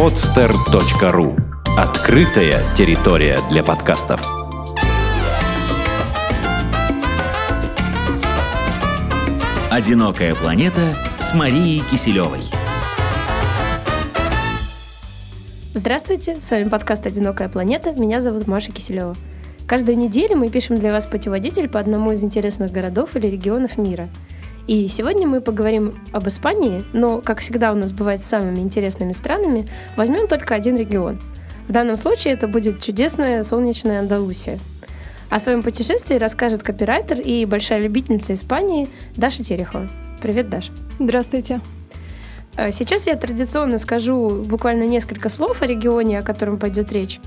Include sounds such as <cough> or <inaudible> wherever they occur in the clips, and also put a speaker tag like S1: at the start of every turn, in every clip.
S1: podster.ru Открытая территория для подкастов.
S2: «Одинокая планета» с Марией Киселевой.
S3: Здравствуйте, с вами подкаст «Одинокая планета». Меня зовут Маша Киселева. Каждую неделю мы пишем для вас путеводитель по одному из интересных городов или регионов мира. И сегодня мы поговорим об Испании, но, как всегда у нас бывает с самыми интересными странами, возьмем только один регион. В данном случае это будет чудесная солнечная Андалусия. О своем путешествии расскажет копирайтер и большая любительница Испании Даша Терехова. Привет, Даша.
S4: Здравствуйте.
S3: Э, сейчас я традиционно скажу буквально несколько слов о регионе, о котором пойдет речь.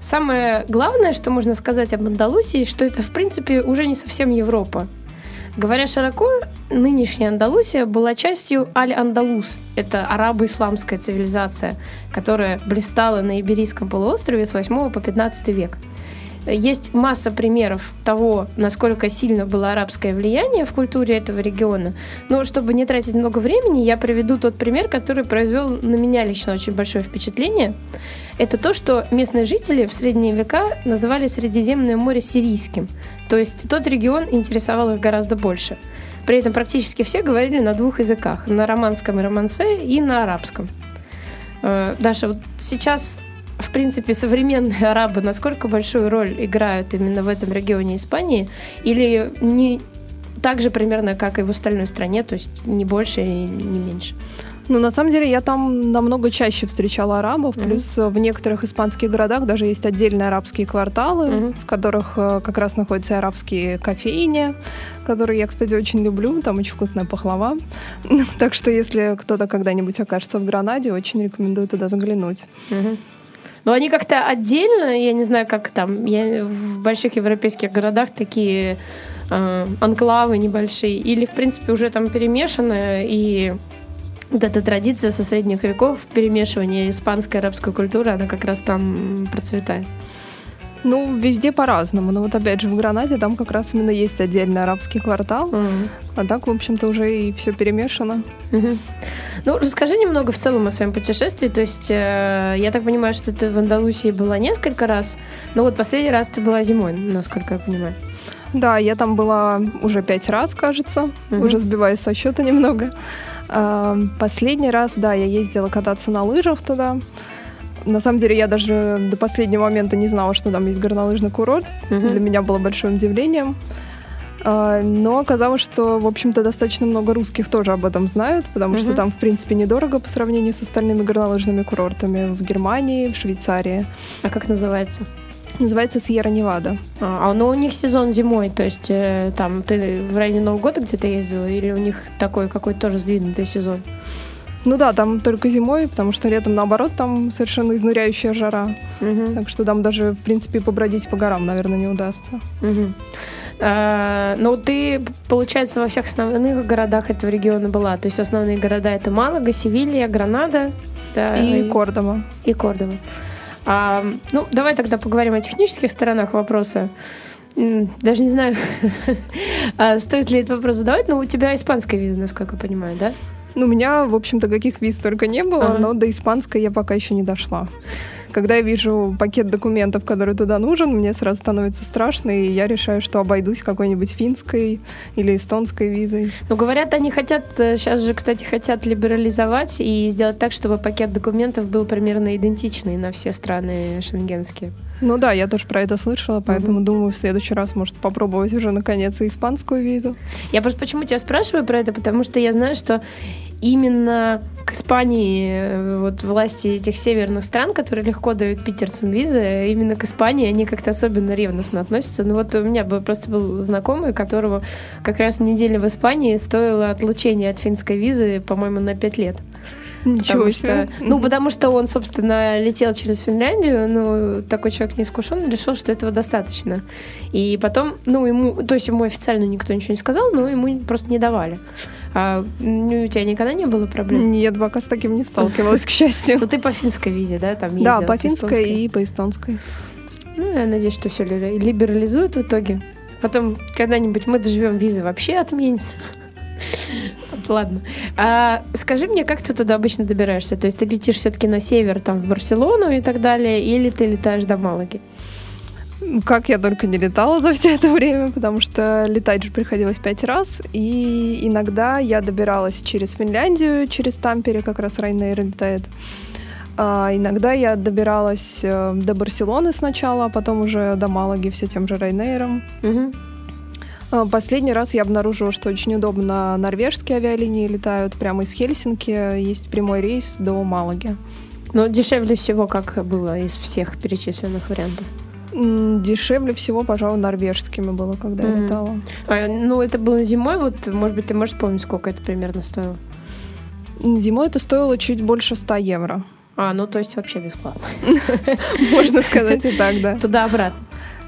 S3: Самое главное, что можно сказать об Андалусии, что это, в принципе, уже не совсем Европа. Говоря широко, нынешняя Андалусия была частью Аль-Андалус. Это арабо-исламская цивилизация, которая блистала на Иберийском полуострове с 8 по 15 век – есть масса примеров того, насколько сильно было арабское влияние в культуре этого региона. Но чтобы не тратить много времени, я приведу тот пример, который произвел на меня лично очень большое впечатление. Это то, что местные жители в средние века называли Средиземное море сирийским. То есть тот регион интересовал их гораздо больше. При этом практически все говорили на двух языках. На романском и романсе и на арабском. Э, Даша, вот сейчас в принципе, современные арабы насколько большую роль играют именно в этом регионе Испании? Или не так же примерно, как и в остальной стране, то есть не больше и не меньше?
S4: Ну, на самом деле, я там намного чаще встречала арабов, mm-hmm. плюс в некоторых испанских городах даже есть отдельные арабские кварталы, mm-hmm. в которых э, как раз находятся арабские кофейни, которые я, кстати, очень люблю, там очень вкусная пахлава. <laughs> так что, если кто-то когда-нибудь окажется в Гранаде, очень рекомендую туда заглянуть.
S3: Mm-hmm. Но они как-то отдельно, я не знаю, как там, я в больших европейских городах такие э, анклавы небольшие, или, в принципе, уже там перемешано, и вот эта традиция со средних веков, перемешивания испанской и арабской культуры, она как раз там процветает.
S4: Ну, везде по-разному. Но вот опять же в Гранаде там как раз именно есть отдельный арабский квартал. Mm. А так, в общем-то, уже и все перемешано.
S3: Mm-hmm. Ну, расскажи немного в целом о своем путешествии. То есть, э, я так понимаю, что ты в Андалусии была несколько раз. Но вот последний раз ты была зимой, насколько я понимаю.
S4: Да, я там была уже пять раз, кажется. Mm-hmm. Уже сбиваюсь со счета немного. А, последний раз, да, я ездила кататься на лыжах туда. На самом деле я даже до последнего момента не знала, что там есть горнолыжный курорт. Угу. Для меня было большим удивлением. А, но оказалось, что, в общем-то, достаточно много русских тоже об этом знают, потому угу. что там, в принципе, недорого по сравнению с остальными горнолыжными курортами в Германии, в Швейцарии.
S3: А как называется?
S4: Называется Сьерра Невада.
S3: А, а ну у них сезон зимой, то есть э, там ты в районе Нового года где-то ездила, или у них такой какой-то тоже сдвинутый сезон?
S4: Ну да, там только зимой, потому что летом, наоборот, там совершенно изнуряющая жара. Угу. Так что там даже, в принципе, побродить по горам, наверное, не удастся.
S3: Угу. А, ну, ты, получается, во всех основных городах этого региона была. То есть основные города это Малага, Севилья, Гранада.
S4: Да, и, и Кордова.
S3: И Кордова. А, ну, давай тогда поговорим о технических сторонах вопроса. Даже не знаю, <laughs> а стоит ли этот вопрос задавать, но у тебя испанская виза, насколько я понимаю, да?
S4: Ну, у меня, в общем-то, каких виз только не было, ага. но до испанской я пока еще не дошла. Когда я вижу пакет документов, который туда нужен, мне сразу становится страшно, и я решаю, что обойдусь какой-нибудь финской или эстонской визой.
S3: Ну, говорят, они хотят, сейчас э, же, кстати, хотят либерализовать и сделать так, чтобы пакет документов был примерно идентичный на все страны шенгенские.
S4: Ну да, я тоже про это слышала, поэтому угу. думаю, в следующий раз может попробовать уже наконец и испанскую визу.
S3: Я просто почему тебя спрашиваю про это, потому что я знаю, что именно к Испании э, вот власти этих северных стран, которые легко дают питерцам визы, именно к Испании они как-то особенно ревностно относятся. Ну вот у меня бы просто был знакомый, которого как раз неделя в Испании стоило отлучение от финской визы, по-моему, на пять лет. <laughs>
S4: Ничего
S3: потому себе. Что, ну, потому что он, собственно, летел через Финляндию, ну, такой человек неискушенный, решил, что этого достаточно. И потом, ну, ему, то есть ему официально никто ничего не сказал, но ему просто не давали. А ну, у тебя никогда не было проблем?
S4: Нет, пока с таким не сталкивалась, к счастью.
S3: Ну, ты по финской визе, да, там
S4: ездила? Да, по финской и по эстонской.
S3: Ну, я надеюсь, что все либерализуют в итоге. Потом когда-нибудь мы доживем, визы вообще отменят. Ладно. А, скажи мне, как ты туда обычно добираешься? То есть ты летишь все-таки на север, там, в Барселону и так далее, или ты летаешь до Малаги?
S4: Как я только не летала за все это время, потому что летать же приходилось пять раз. И иногда я добиралась через Финляндию, через Тампере, как раз Райнейр летает. А иногда я добиралась э, до Барселоны сначала, а потом уже до Малаги все тем же Райнейром.
S3: Угу.
S4: А, Последний раз я обнаружила, что очень удобно норвежские авиалинии летают прямо из Хельсинки. Есть прямой рейс до Малаги.
S3: Ну, дешевле всего, как было из всех перечисленных вариантов.
S4: Дешевле всего, пожалуй, норвежскими было, когда я
S3: Мгм.
S4: летала.
S3: А, ну, это было зимой, вот, может быть, ты можешь вспомнить, сколько это примерно стоило?
S4: Зимой это стоило чуть больше 100 евро.
S3: А, ну, то есть вообще бесплатно. <laughs>
S4: Можно сказать и так, да.
S3: Туда-обратно.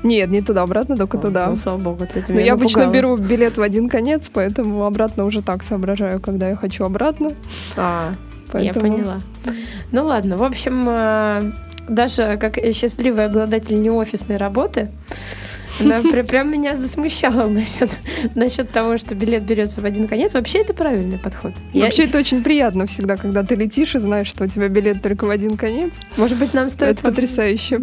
S4: Нет, не туда-обратно, только туда.
S3: Ну, слава богу, ты
S4: Но
S3: меня
S4: я обычно беру билет в один конец, поэтому обратно уже так соображаю, когда я хочу обратно.
S3: А,
S4: Поэтому...
S3: Я поняла. Ну ладно, в общем, э, даже как счастливый обладатель неофисной работы, она пря- прям меня засмущала насчет, насчет того, что билет берется в один конец. Вообще это правильный подход. Я-
S4: Вообще это очень приятно всегда, когда ты летишь и знаешь, что у тебя билет только в один конец.
S3: может быть, нам стоит...
S4: это потрясающе.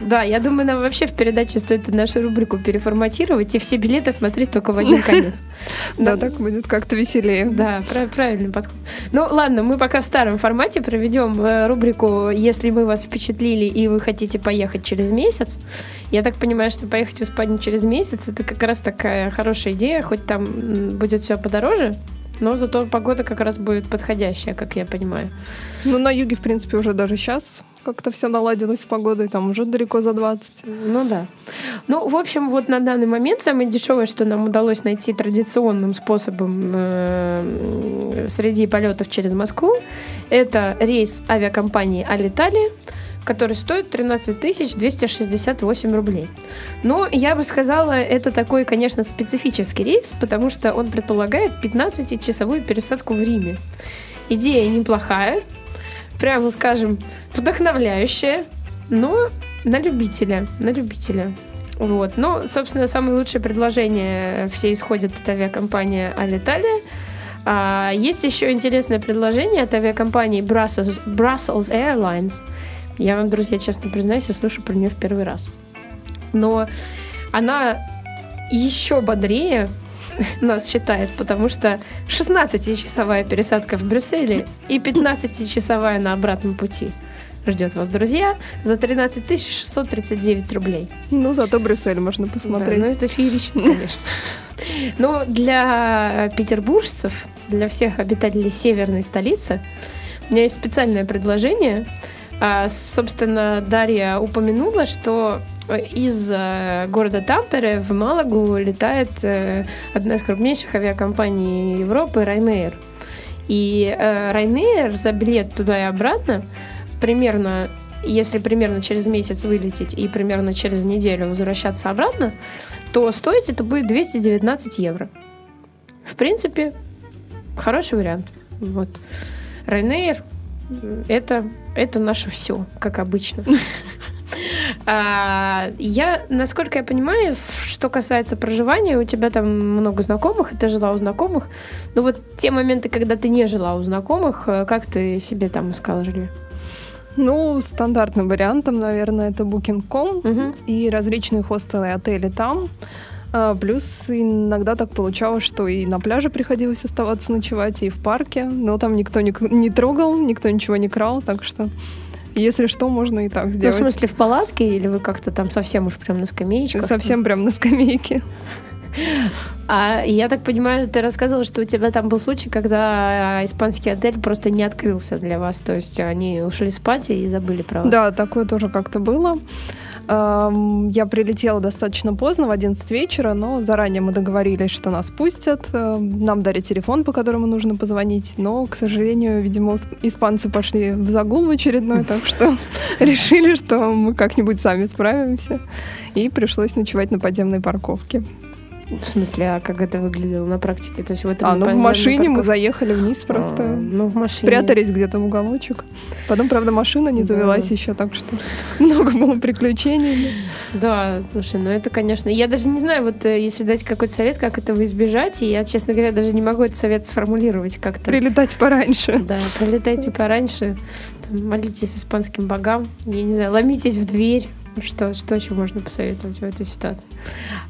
S3: Да, я думаю, нам вообще в передаче стоит нашу рубрику переформатировать и все билеты смотреть только в один конец.
S4: Да, так будет как-то веселее.
S3: Да, прав- правильный подход. Ну ладно, мы пока в старом формате проведем э, рубрику «Если мы вас впечатлили и вы хотите поехать через месяц». Я так понимаю, что поехать Испанию через месяц это как раз такая хорошая идея, хоть там будет все подороже, но зато погода как раз будет подходящая, как я понимаю.
S4: Ну, на юге, в принципе, уже даже сейчас как-то все наладилось с погодой, там уже далеко за 20.
S3: Ну да. Ну, в общем, вот на данный момент самое дешевое, что нам удалось найти традиционным способом э, среди полетов через Москву, это рейс авиакомпании Алиталия, который стоит 13 268 рублей. Но я бы сказала, это такой, конечно, специфический рейс, потому что он предполагает 15-часовую пересадку в Риме. Идея неплохая, прямо скажем, вдохновляющая, но на любителя, на любителя. Вот. Но, собственно, самое лучшее предложение все исходят от авиакомпании Алиталия. А есть еще интересное предложение от авиакомпании Brussels, Brussels Airlines. Я вам, друзья, честно признаюсь, я слышу про нее в первый раз. Но она еще бодрее <laughs> нас считает, потому что 16-часовая пересадка в Брюсселе и 15-часовая на обратном пути ждет вас, друзья, за 13 639 рублей.
S4: Ну, зато Брюссель можно
S3: Да,
S4: посмотреть.
S3: ну это феерично, <laughs> конечно. Но для петербуржцев, для всех обитателей северной столицы, у меня есть специальное предложение. А, Собственно, Дарья упомянула, что из э, города Тампере в Малагу летает э, одна из крупнейших авиакомпаний Европы Ryanair. И э, Ryanair за билет туда и обратно примерно, если примерно через месяц вылететь и примерно через неделю возвращаться обратно, то стоить это будет 219 евро. В принципе, хороший вариант. Вот. Ryanair это, это наше все, как обычно. <laughs> А, Я, насколько я понимаю, что касается проживания, у тебя там много знакомых, и ты жила у знакомых. Но вот те моменты, когда ты не жила у знакомых, э, как ты себе там искала жилье?
S4: Ну, стандартным вариантом, наверное, это Booking.com
S3: Мгм.
S4: и различные хостелы и отели там. А, Плюс иногда так получалось, что и на пляже приходилось оставаться ночевать, и в парке. Но там никто не, не трогал, никто ничего не крал, так что если что, можно и так
S3: Ну, в
S4: сделать.
S3: смысле, в палатке, или вы как-то там совсем уж прям на скамеечках?
S4: Совсем прям на скамейке.
S3: А я так понимаю, ты рассказывала, что у тебя там был случай, когда а, испанский отель просто не открылся для вас. То есть они ушли спать и забыли про вас.
S4: Да, такое тоже как-то было. Ам, Я прилетела достаточно поздно, в 11 вечера, но заранее мы договорились, что нас пустят. Эм, Нам дали телефон, по которому нужно позвонить, но, к сожалению, видимо, испанцы пошли в загул в очередной, <laughs> так что <laughs> решили, что мы как-нибудь сами справимся. И пришлось ночевать на подземной парковке.
S3: В смысле, а как это выглядело на практике? То есть в этом
S4: А, ну в машине мы
S3: парковке?
S4: заехали вниз
S3: А,
S4: просто.
S3: ну, в машине.
S4: Спрятались где-то в уголочек. Потом, правда, машина не
S3: Да.
S4: завелась еще, так что <laughs> много было приключений.
S3: Да, слушай, ну это, конечно... Я даже не знаю, вот э, если дать какой-то совет, как этого избежать, и я, честно говоря, даже не могу этот совет сформулировать как-то.
S4: Прилетать пораньше.
S3: Да, пролетайте пораньше, там, молитесь испанским богам, я не знаю, ломитесь в дверь. Что, что еще можно посоветовать в этой ситуации?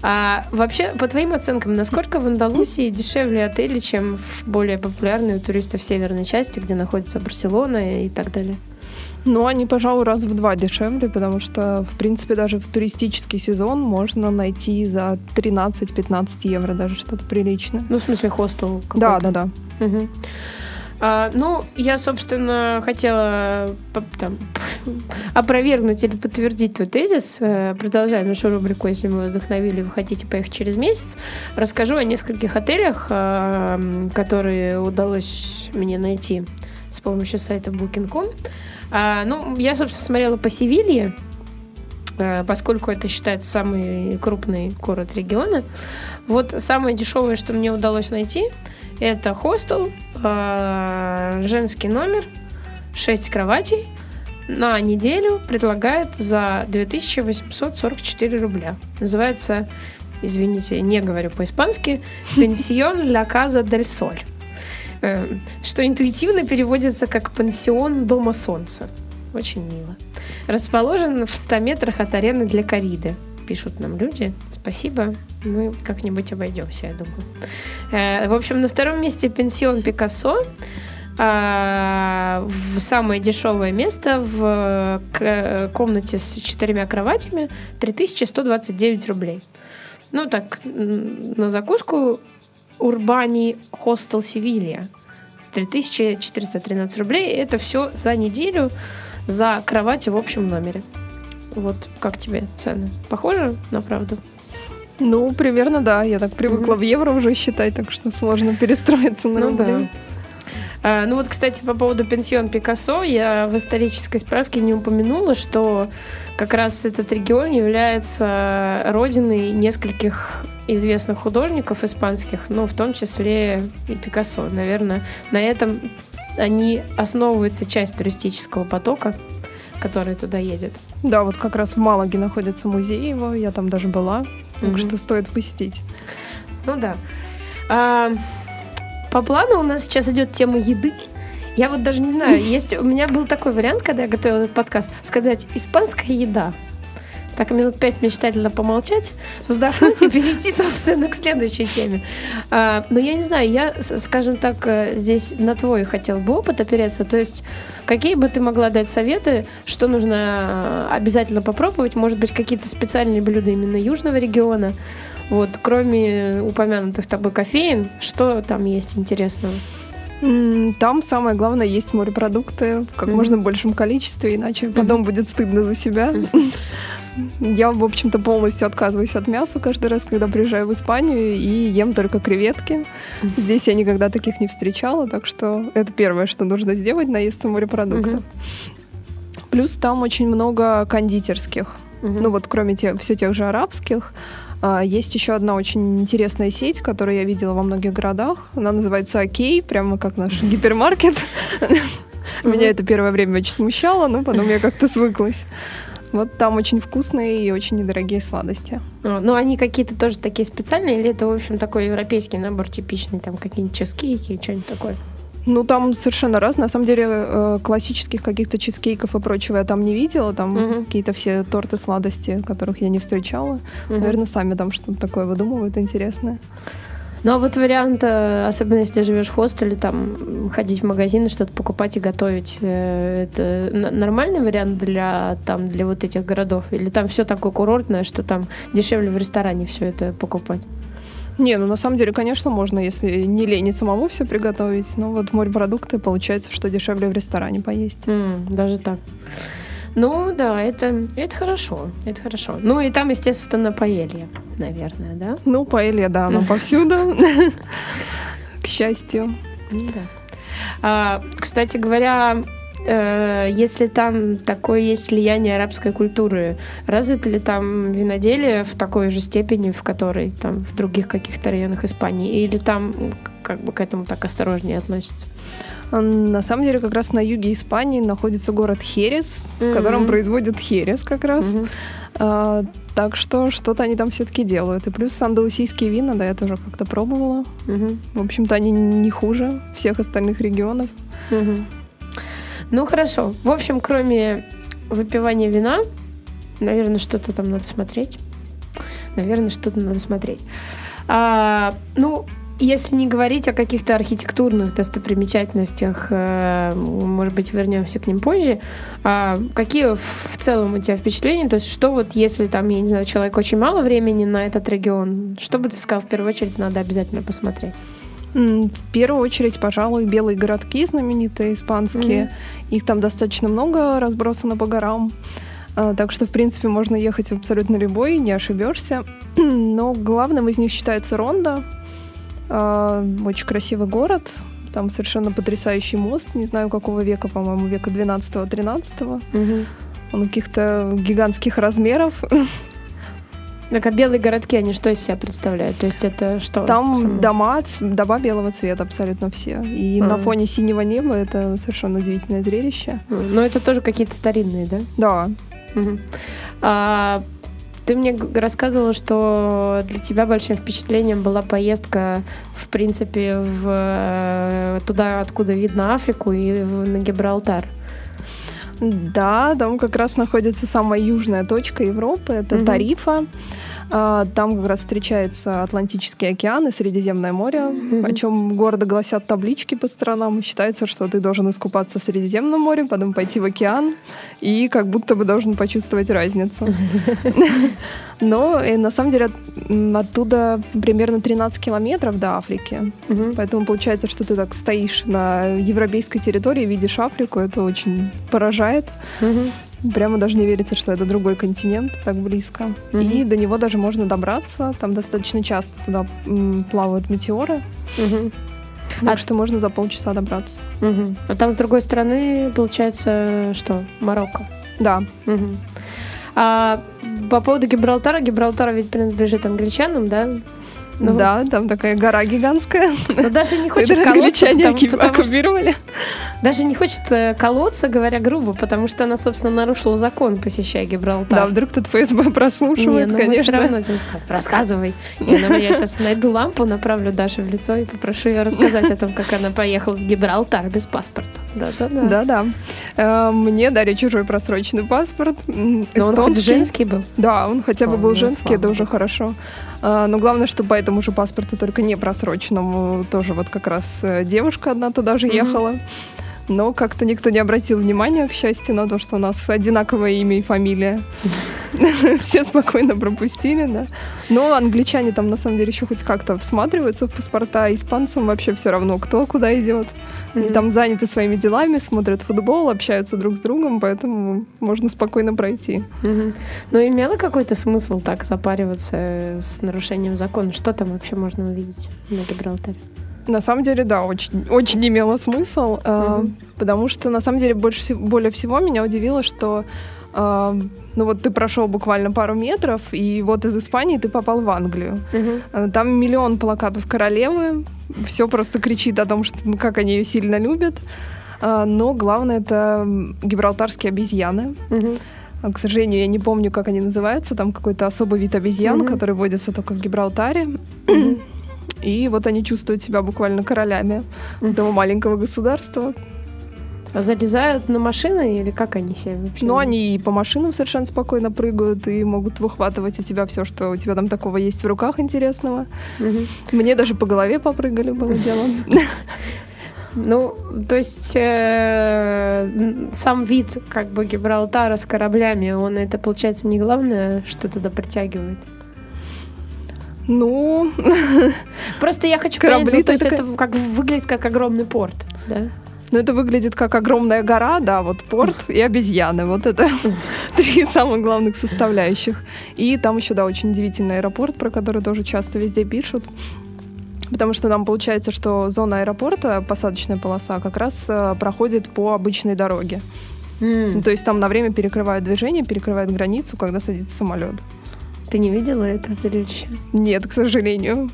S3: А вообще, по твоим оценкам, насколько в Андалусии дешевле отели, чем в более популярной у туристов северной части, где находится Барселона и так далее?
S4: Ну, они, пожалуй, раз в два дешевле, потому что, в принципе, даже в туристический сезон можно найти за 13-15 евро даже что-то приличное.
S3: Ну, в смысле, хостел
S4: Да,
S3: какой-то.
S4: да, да.
S3: Мгм. А, ну, я, собственно, хотела там, опровергнуть или подтвердить твой тезис. Э, Продолжаем нашу рубрику, если мы вдохновили, вы хотите поехать через месяц. Расскажу о нескольких отелях, м, которые удалось мне найти с помощью сайта Booking.com. А, ну, я, собственно, смотрела по Севилье, э, поскольку это считается самый крупный город региона. Вот самое дешевое, что мне удалось найти, это хостел, э, женский номер, 6 кроватей. На неделю предлагают за 2844 рубля. Называется, извините, не говорю по-испански, <laughs> «Пенсион ля Каза дель Соль». Что интуитивно переводится как «Пансион Дома Солнца». Очень мило. Расположен в 100 метрах от арены для кориды. Пишут нам люди. Спасибо. Мы как-нибудь обойдемся, я думаю. Э, В общем, на втором месте пенсион Пикассо. А, в самое дешевое место в к- комнате с четырьмя кроватями 3129 рублей. Ну так, на закуску Урбани Хостел Севилья. 3413 рублей. Это все за неделю за кровать в общем номере. Вот как тебе цены? Похоже на правду?
S4: Ну, примерно, да. Я так привыкла в евро уже считать, так что сложно перестроиться на
S3: Ну да.
S4: рубли.
S3: А, ну вот, кстати, по поводу пенсион Пикассо, я в исторической справке не упомянула, что как раз этот регион является родиной нескольких известных художников испанских, ну, в том числе и Пикассо. Наверное, на этом они основываются часть туристического потока, который туда едет.
S4: Да, вот как раз в Малаге находится музей его, я там даже была, так
S3: Мгм.
S4: что стоит посетить.
S3: Ну да. А, по плану у нас сейчас идет тема еды. Я вот даже не знаю, есть у меня был такой вариант, когда я готовила этот подкаст, сказать испанская еда. Так минут пять мечтательно помолчать, вздохнуть и <laughs> перейти, собственно, к следующей теме. А, но я не знаю, я, скажем так, э, здесь на твой хотел бы опыт опереться. То есть, какие бы ты могла дать советы, что нужно э, обязательно попробовать? Может быть, какие-то специальные блюда именно южного региона? Вот, кроме упомянутых тобой кофеин, что там есть интересного?
S4: Там самое главное есть морепродукты в как
S3: Мгм.
S4: можно большем количестве, иначе потом будет стыдно за себя. Я, в общем-то, полностью отказываюсь от мяса каждый раз, когда приезжаю в Испанию, и ем только креветки. Здесь я никогда таких не встречала, так что это первое, что нужно сделать, наесться морепродуктов. Плюс там очень много кондитерских. Ну вот кроме те, все тех же арабских, есть еще одна очень интересная сеть, которую я видела во многих городах. Она называется Окей, прямо как наш <laughs> гипермаркет. Меня это первое время очень смущало, но потом я как-то свыклась. Вот там очень вкусные и очень недорогие сладости.
S3: А, Ну, они какие-то тоже такие специальные, или это, в общем, такой европейский набор типичный, там какие-нибудь чизкейки, что-нибудь такое?
S4: Ну, там совершенно разные. На самом деле, э, классических каких-то чизкейков и прочего я там не видела. Там
S3: Мгм.
S4: какие-то все торты, сладости, которых я не встречала.
S3: Мгм.
S4: Наверное, сами там что-то такое выдумывают интересное.
S3: Ну, а вот вариант, э, особенно если живешь в хостеле, там, ходить в магазин, что-то покупать и готовить, э, это нормальный вариант для, там, для вот этих городов? Или там все такое курортное, что там дешевле в ресторане все это покупать?
S4: Не, ну на самом деле, конечно, можно, если не лень и самому все приготовить. Но вот морепродукты, получается, что дешевле в ресторане поесть.
S3: М, даже так. Ну, да, это, это хорошо, это хорошо. Ну, и там, естественно, паэлья, наверное, да?
S4: Ну, паэлья, да, она <laughs> повсюду. К счастью.
S3: Ну Да. А, кстати говоря, э, если там такое есть влияние арабской культуры, развито ли там виноделие в такой же степени, в которой там в других каких-то районах Испании, или там как бы к этому так осторожнее относятся?
S4: На самом деле, как раз на юге Испании находится город Херес, mm-hmm. в котором производят Херес как раз. Mm-hmm. А, так что что-то они там все-таки делают. И плюс андалусийские вина, да, я тоже как-то пробовала. Mm-hmm. В общем-то, они не хуже всех остальных регионов.
S3: Mm-hmm. Ну хорошо. В общем, кроме выпивания вина, наверное, что-то там надо смотреть. Наверное, что-то надо смотреть. А, ну, если не говорить о каких-то архитектурных достопримечательностях, э, может быть, вернемся к ним позже, а какие в целом у тебя впечатления? То есть что вот если там, я не знаю, человек очень мало времени на этот регион, что бы ты сказал в первую очередь надо обязательно посмотреть?
S4: В первую очередь, пожалуй, белые городки знаменитые испанские. Mm-hmm. Их там достаточно много разбросано по горам. А, так что, в принципе, можно ехать абсолютно любой, не ошибешься. <clears throat> Но главным из них считается Ронда. А, очень красивый город. Там совершенно потрясающий мост. Не знаю, какого века, по-моему, века 12-13. Угу. Он каких-то гигантских размеров. <laughs>
S3: Так, а белые городки, они что из себя представляют? То есть это что?
S4: Там само? дома, дома белого цвета абсолютно все. И а. на фоне синего неба это совершенно удивительное зрелище.
S3: Но это тоже какие-то старинные, да?
S4: Да.
S3: Угу. А, ты мне рассказывала, что для тебя большим впечатлением была поездка, в принципе, в, э, туда, откуда видно Африку, и в, на Гибралтар.
S4: Да, там как раз находится самая южная точка Европы, это угу. Тарифа. А, там как раз встречается Атлантический океан и Средиземное море, mm-hmm. о чем города гласят таблички по сторонам. Считается, что ты должен искупаться в Средиземном море, потом пойти в океан и как будто бы должен почувствовать разницу. <laughs> Но и, на самом деле оттуда примерно 13 километров до Африки. Поэтому получается, что ты так стоишь на европейской территории, видишь Африку, это очень поражает. Прямо даже не верится, что это другой континент, так близко. Mm-hmm. И до него даже можно добраться. Там достаточно часто туда м, плавают метеоры. Mm-hmm. Так а... что можно за полчаса добраться.
S3: Угу. А там с другой стороны, получается, что? Марокко.
S4: Да.
S3: Угу. А по поводу Гибралтара, Гибралтар ведь принадлежит англичанам, да?
S4: Ну, да, там такая гора гигантская.
S3: Но даже не <laughs> хочет колоться, потому, оккупировали. даже не хочет э, колоться, говоря грубо, потому что она, собственно, нарушила закон, посещая Гибралтар.
S4: Да, вдруг тут ФСБ прослушивает,
S3: не, ну
S4: конечно.
S3: все равно, рассказывай. Я, ну, я сейчас найду лампу, направлю Даше в лицо и попрошу ее рассказать о том, как она поехала в Гибралтар без паспорта. Да-да-да.
S4: Да-да. Э, мне дали чужой просроченный паспорт.
S3: Но он хоть женский был?
S4: Да, он хотя бы был женский, это уже хорошо. А, но главное, что по этому же паспорту, только не просроченному, тоже вот как раз э, девушка одна туда же ехала. Но как-то никто не обратил внимания, к счастью, на то, что у нас одинаковое имя и фамилия. <laughs> Все спокойно пропустили, да. Но англичане там на самом деле еще хоть как-то всматриваются в паспорта, испанцам вообще все равно, кто куда идет. Они там заняты своими делами, смотрят футбол, общаются друг с другом, поэтому можно спокойно пройти.
S3: Но имело какой-то смысл так запариваться с нарушением закона? Что там вообще можно увидеть на Гибралтаре?
S4: На самом деле, да, очень, очень имело смысл, mm-hmm. э, потому что на самом деле больше более всего меня удивило, что э, ну вот ты прошел буквально пару метров, и вот из Испании ты попал в Англию. Mm-hmm. Там миллион плакатов королевы, все просто кричит о том, что ну, как они ее сильно любят. Э, но главное это гибралтарские обезьяны. Mm-hmm. К сожалению, я не помню, как они называются. Там какой-то особый вид обезьян, mm-hmm. который водится только в Гибралтаре. Mm-hmm. И вот они чувствуют себя буквально королями этого маленького государства.
S3: А залезают на машины или как они себя вообще?
S4: Ну, они и по машинам совершенно спокойно прыгают и могут выхватывать у тебя все, что у тебя там такого есть в руках интересного. Угу. Мне даже по голове попрыгали, было дело. <laughs>
S3: Ну, то есть э, сам вид как бы Гибралтара с кораблями, он это получается не главное, что туда притягивает.
S4: Ну, <laughs>
S3: просто я хочу корабли понять, ну, то есть это как выглядит как огромный порт, да?
S4: Ну, это выглядит как огромная гора, да, вот порт и обезьяны. Вот это <laughs> три самых главных составляющих. И там еще, да, очень удивительный аэропорт, про который тоже часто везде пишут. Потому что там получается, что зона аэропорта, посадочная полоса, как раз э, проходит по обычной дороге.
S3: М,
S4: То есть там на время перекрывают движение, перекрывают границу, когда садится самолет.
S3: Ты не видела это зрелище?
S4: Нет, к сожалению.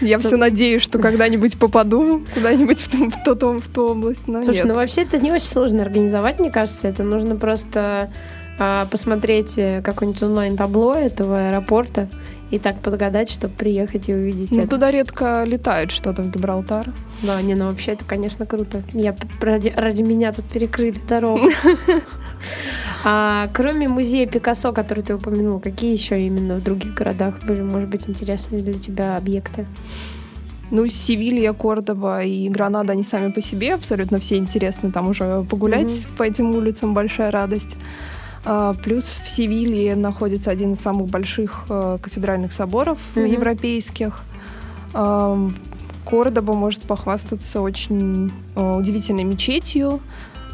S4: Я
S3: Ну-
S4: все надеюсь, что <laughs> когда-нибудь попаду куда-нибудь в, ту- в, ту- в ту область. Но
S3: Слушай,
S4: нет.
S3: ну вообще это не очень сложно организовать, мне кажется. Это нужно просто а, посмотреть э, какое-нибудь онлайн-табло этого аэропорта и так подгадать, чтобы приехать и увидеть
S4: Ну,
S3: это.
S4: туда редко летает что-то в Гибралтар.
S3: Да, не, ну вообще это, конечно, круто. Я ради, ради меня тут перекрыли дорогу. <laughs> А кроме музея Пикассо, который ты упомянул, какие еще именно в других городах были, может быть, интересные для тебя объекты?
S4: Ну, Севилья, Кордоба и Гранада, они сами по себе абсолютно все интересны. Там уже погулять по этим улицам большая радость. А, Плюс в Севилье находится один из самых больших э, кафедральных соборов
S3: Мгм.
S4: европейских. Ам, Кордоба может похвастаться очень э, удивительной мечетью.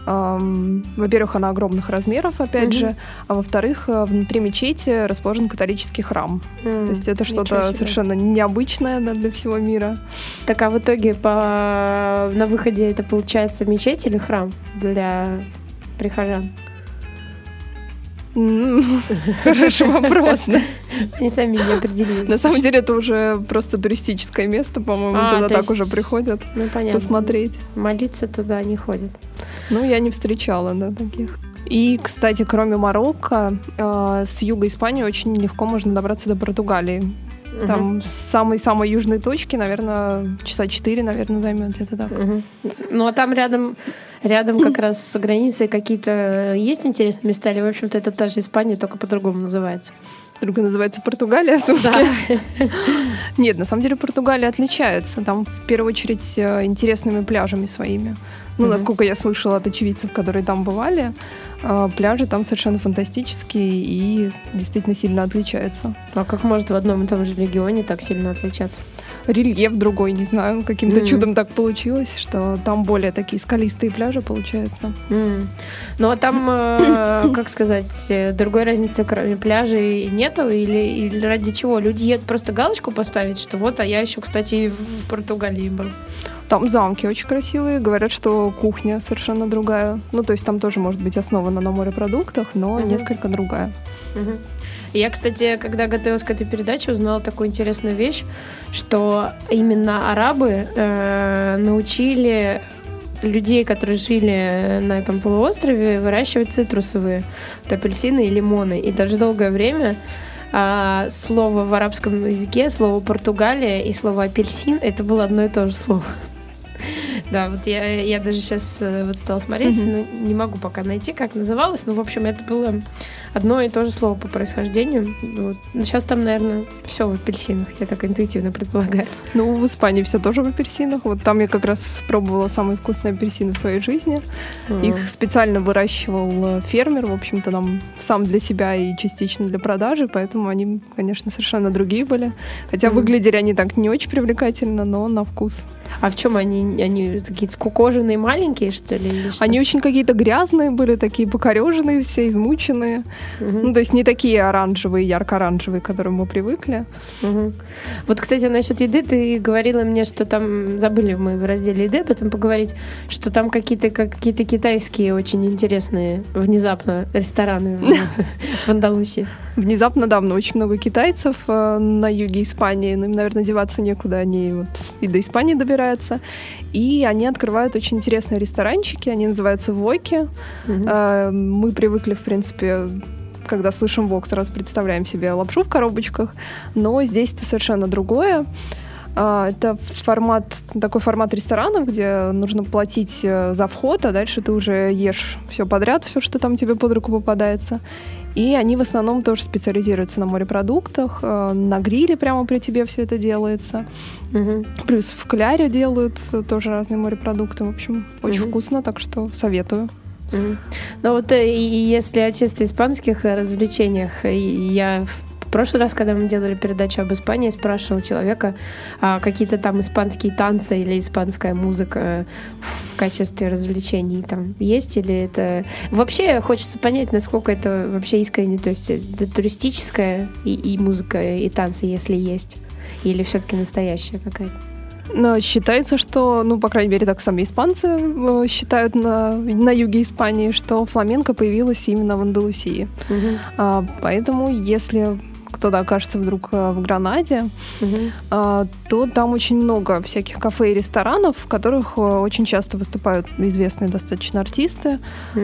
S4: Во-первых, она огромных размеров, опять
S3: Мгм.
S4: же, а во-вторых, э, внутри мечети расположен католический храм. То есть это что-то совершенно необычное да, для всего мира.
S3: Так, а в итоге по... на выходе это получается мечеть или храм для прихожан? <laughs>
S4: Хороший <laughs> вопрос.
S3: Они сами не определились.
S4: На самом деле это уже просто туристическое место, по-моему,
S3: А,
S4: туда так уже приходят
S3: ну,
S4: посмотреть.
S3: Молиться туда не ходят.
S4: Ну, я не встречала, да, таких. И, кстати, кроме Марокко, э, с юга Испании очень легко можно добраться до Португалии. Там с самой-самой южной точки, наверное, часа четыре, наверное, займет где-то так.
S3: Мгм. Ну, а там рядом, рядом как <laughs> раз с границей какие-то есть интересные места? Или, в общем-то, это та же Испания, только по-другому называется?
S4: Друга называется Португалия, в смысле? Нет, на самом деле Португалия отличается. Там в первую очередь э, интересными пляжами своими. Ну, насколько я слышала от очевидцев, которые там бывали, э, пляжи там совершенно фантастические и действительно сильно отличаются.
S3: А как может в одном и том же регионе так сильно отличаться?
S4: Рельеф другой, не знаю, каким-то
S3: Мгм.
S4: чудом так получилось, что там более такие скалистые пляжи получаются.
S3: М. Ну, а там, э, <coughs> как сказать, э, другой разницы, кроме пляжей, нету? Или, или ради чего? Люди едут просто галочку поставить, что вот, а я еще, кстати, в Португалии был.
S4: Там замки очень красивые, говорят, что кухня совершенно другая. Ну, то есть там тоже может быть основана на морепродуктах, но
S3: Мгм.
S4: несколько другая.
S3: Мгм. Я, кстати, когда готовилась к этой передаче, узнала такую интересную вещь, что именно арабы э, научили людей, которые жили на этом полуострове, выращивать цитрусовые, вот апельсины и лимоны. И даже долгое время а, слово в арабском языке, слово Португалия и слово апельсин, это было одно и то же слово. <laughs> Да, вот я, я даже сейчас вот стала смотреть,
S4: Мгм.
S3: но не могу пока найти, как называлось, но, в общем, это было одно и то же слово по происхождению. Вот. Но сейчас там, наверное, все в апельсинах, я так интуитивно предполагаю.
S4: Ну, в Испании все тоже в апельсинах. Вот там я как раз пробовала самые вкусные апельсины в своей жизни. Их специально выращивал э, фермер, в общем-то, нам сам для себя и частично для продажи, поэтому они, конечно, совершенно другие были. Хотя
S3: Мгм.
S4: выглядели они так не очень привлекательно, но на вкус.
S3: А в чем они? Они такие скукоженные, маленькие, что ли? что?
S4: Они очень какие-то грязные были, такие покореженные, все измученные.
S3: Мгм.
S4: Ну, то есть не такие оранжевые, ярко-оранжевые, к которым мы привыкли.
S3: Мгм. Вот, кстати, насчет еды ты говорила мне, что там забыли мы в разделе еды, потом поговорить, что там какие-то какие-то китайские очень интересные внезапно рестораны в <laughs> Андалусии.
S4: Внезапно, да, но очень много китайцев э, на юге Испании. Ну, им, наверное, деваться некуда. Они вот и до Испании добираются. И они открывают очень интересные ресторанчики. Они называются «Воки». Э, Мы привыкли, в принципе, когда слышим вок, сразу представляем себе лапшу в коробочках. Но здесь это совершенно другое. А, Это формат, такой формат ресторанов, где нужно платить э, за вход, а дальше ты уже ешь все подряд, все, что там тебе под руку попадается. И они в основном тоже специализируются на морепродуктах, э, на гриле прямо при тебе все это делается.
S3: Мгм.
S4: Плюс в кляре делают э, тоже разные морепродукты. В общем, очень
S3: Мгм.
S4: вкусно, так что советую.
S3: Ну вот э, и если о чисто испанских развлечениях, я в прошлый раз, когда мы делали передачу об Испании, спрашивала человека, а какие-то там испанские танцы или испанская музыка э, в качестве развлечений там есть или это... Вообще хочется понять, насколько это вообще искренне, то есть это туристическая и, и музыка, и танцы, если есть, или все-таки настоящая какая-то.
S4: Но считается, что, ну, по крайней мере, так сами испанцы э, считают на, на юге Испании, что фламенко появилась именно в Андалусии.
S3: Мгм.
S4: А, поэтому, если кто-то окажется вдруг э, в Гранаде, а, то там очень много всяких кафе и ресторанов, в которых э, очень часто выступают известные достаточно артисты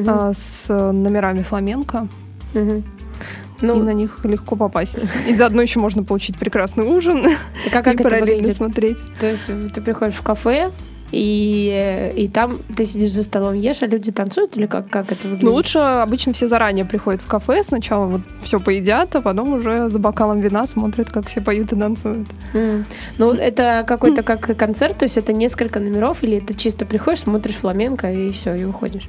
S4: а, с э, номерами фламенко, и
S3: Ну,
S4: на них легко попасть. И заодно еще можно получить прекрасный ужин
S3: так а как
S4: и
S3: это
S4: параллельно
S3: выглядит?
S4: смотреть.
S3: То есть ты приходишь в кафе, и, и там ты сидишь за столом, ешь, а люди танцуют, или как, как это выглядит?
S4: Ну, лучше обычно все заранее приходят в кафе, сначала вот все поедят, а потом уже за бокалом вина смотрят, как все поют и танцуют.
S3: М. Ну, это какой-то как концерт, то есть это несколько номеров, или это чисто приходишь, смотришь фламенко, и все, и уходишь?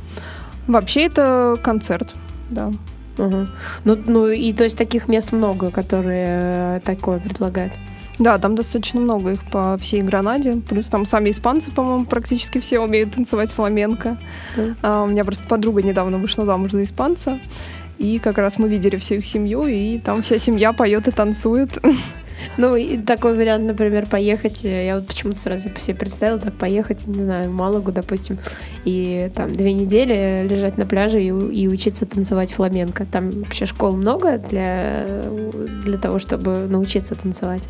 S4: Вообще это концерт, да.
S3: Мгм. Ну, ну, и то есть таких мест много, которые э, такое предлагают.
S4: Да, там достаточно много их по всей Гранаде. Плюс там сами испанцы, по-моему, практически все умеют танцевать фламенко.
S3: Мгм.
S4: А, у меня просто подруга недавно вышла замуж за испанца. И как раз мы видели всю их семью, и там вся семья поет и танцует. <laughs>
S3: Ну, и такой вариант, например, поехать, э, я вот почему-то сразу себе представила, так поехать, не знаю, в Малагу, допустим, и там две недели лежать на пляже и, и учиться танцевать фламенко. Там вообще школ много для, для того, чтобы научиться танцевать.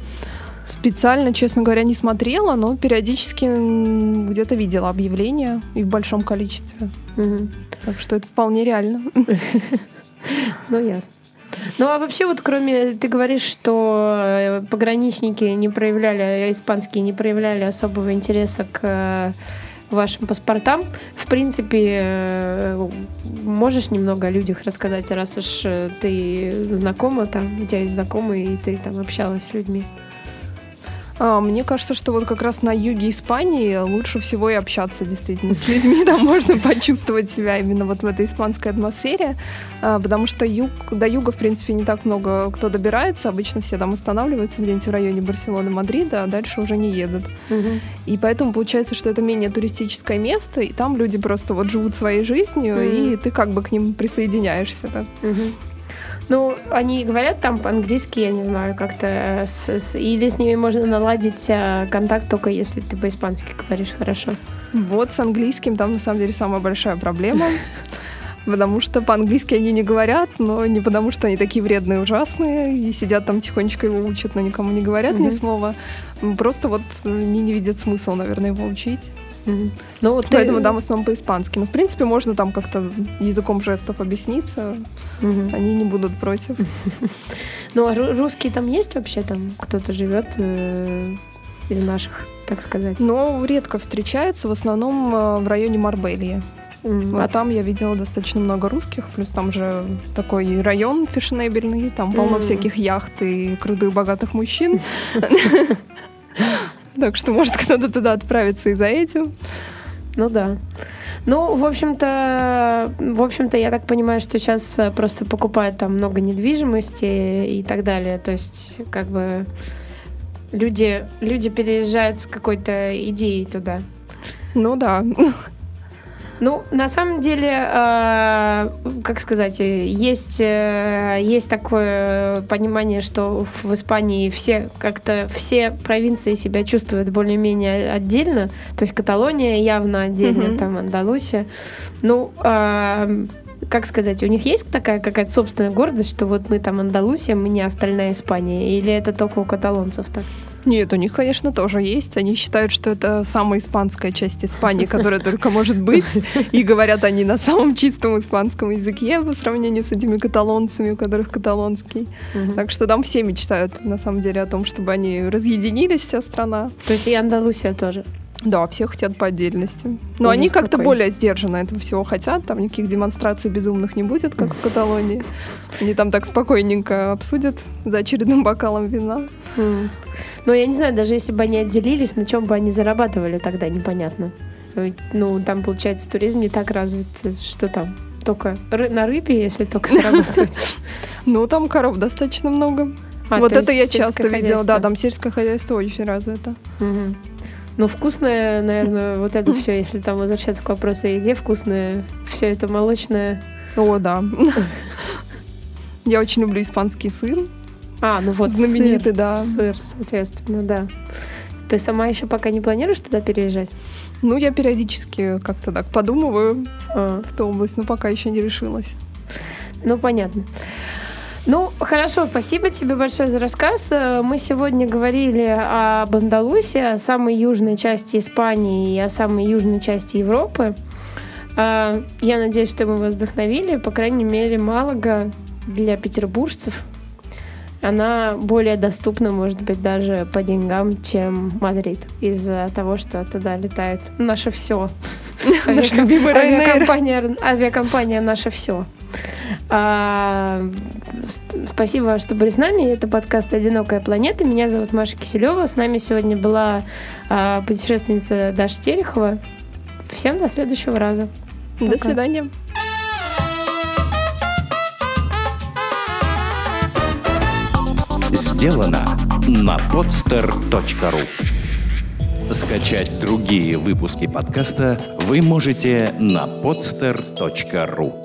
S4: Специально, честно говоря, не смотрела, но периодически где-то видела объявления и в большом количестве.
S3: Мгм.
S4: Так что это вполне реально. <laughs>
S3: Ну, ясно. Ну, а вообще вот кроме... Ты говоришь, что э, пограничники не проявляли, э, испанские не проявляли особого интереса к э, вашим паспортам. В принципе, можешь немного о людях рассказать, раз уж ты знакома там, у тебя есть знакомые, и ты там общалась с людьми.
S4: А, Мне кажется, что вот как раз на юге Испании лучше всего и общаться действительно с людьми. Там можно почувствовать себя именно вот в этой испанской атмосфере, А, потому что юг, до юга, в принципе, не так много кто добирается. Обычно все там останавливаются где-нибудь в районе Барселоны, Мадрида, а дальше уже не едут. И поэтому получается, что это менее туристическое место, и там люди просто вот живут своей жизнью,
S3: Мгм.
S4: и ты как бы к ним присоединяешься. Так.
S3: Мгм. Ну, они говорят там по-английски, я не знаю, как-то э, с- с- или с ними можно наладить э, контакт только если ты по-испански говоришь хорошо.
S4: Вот с английским там на самом деле самая большая проблема. Потому что по-английски они не говорят, но не потому, что они такие вредные, ужасные, и сидят там тихонечко его учат, но никому не говорят ни
S3: Мгм.
S4: слова. Просто вот они не видят смысла, наверное, его учить.
S3: Ну, вот ты-
S4: Поэтому да, в основном по-испански. Но, в принципе, можно там как-то языком жестов объясниться.
S3: Мгм.
S4: Они не будут против. <laughs>
S3: Ну, а ру- русские там есть вообще? Там кто-то живет э, из наших, так сказать?
S4: Но редко встречаются, в основном э, в районе Марбельи.
S3: М,
S4: А там я видела достаточно много русских, плюс там же такой район фешенебельный, там полно
S3: М.
S4: всяких яхт и крутых богатых мужчин. <laughs> Так что может кто-то туда отправиться и за этим.
S3: Ну да. Ну, в общем-то, в общем-то, я так понимаю, что сейчас э, просто покупают там много недвижимости и так далее. То есть, как бы люди, люди переезжают с какой-то идеей туда.
S4: Ну да. <laughs>
S3: Ну, на самом деле, э, как сказать, есть, э, есть такое понимание, что в Испании все как-то все провинции себя чувствуют более-менее отдельно. То есть Каталония явно отдельно,
S4: Мгм.
S3: там Андалусия. Ну, э, как сказать, у них есть такая какая-то собственная гордость, что вот мы там Андалусия, мы не остальная Испания? Или это только у каталонцев так?
S4: Нет, у них, конечно, тоже есть. Они считают, что это самая испанская часть Испании, которая только может быть. И говорят они на самом чистом испанском языке по сравнению с этими каталонцами, у которых каталонский. Так что там все мечтают, на самом деле, о том, чтобы они разъединились, вся страна.
S3: То есть и Андалусия тоже.
S4: Да, все хотят по отдельности. Но
S3: Ужас
S4: они как-то
S3: какой.
S4: более сдержанно этого всего хотят. Там никаких демонстраций безумных не будет, как в Каталонии. Они там так спокойненько обсудят за очередным бокалом вина.
S3: М. Ну, я не знаю, даже если бы они отделились, на чем бы они зарабатывали тогда, непонятно. Ну, там, получается, туризм не так развит. Что там? Только ры- на рыбе, если только <laughs> зарабатывать.
S4: Ну, там коров достаточно много.
S3: А,
S4: вот
S3: то
S4: это я часто видела. Да, там сельское хозяйство очень развито.
S3: Ну, вкусное, наверное, вот это все, если там возвращаться к вопросу о еде, вкусное, все это молочное.
S4: О, да. Я очень люблю испанский сыр.
S3: А, ну вот
S4: Знаменитый,
S3: сыр,
S4: да.
S3: Сыр, соответственно, да. Ты сама еще пока не планируешь туда переезжать?
S4: Ну, я периодически как-то так подумываю
S3: А,
S4: в ту область, но пока еще не решилась.
S3: ну, понятно. Ну, хорошо, спасибо тебе большое за рассказ. Э, Мы сегодня говорили об Андалусии, о самой южной части Испании и о самой южной части Европы. Э, Я надеюсь, что мы вас вдохновили. По крайней мере, Малага для петербуржцев. Она более доступна, может быть, даже по деньгам, чем Мадрид. Из-за того, что туда летает наше все. <laughs>
S4: Наш любимый Ryanair.
S3: Авиакомпания, авиакомпания «Наше все». А, спасибо, что были с нами. Это подкаст «Одинокая планета». Меня зовут Маша Киселева. С нами сегодня была а, путешественница Даша Терехова. Всем до следующего раза.
S4: До
S3: Пока.
S4: свидания.
S1: Сделано на podster.ru Скачать другие выпуски подкаста вы можете на podster.ru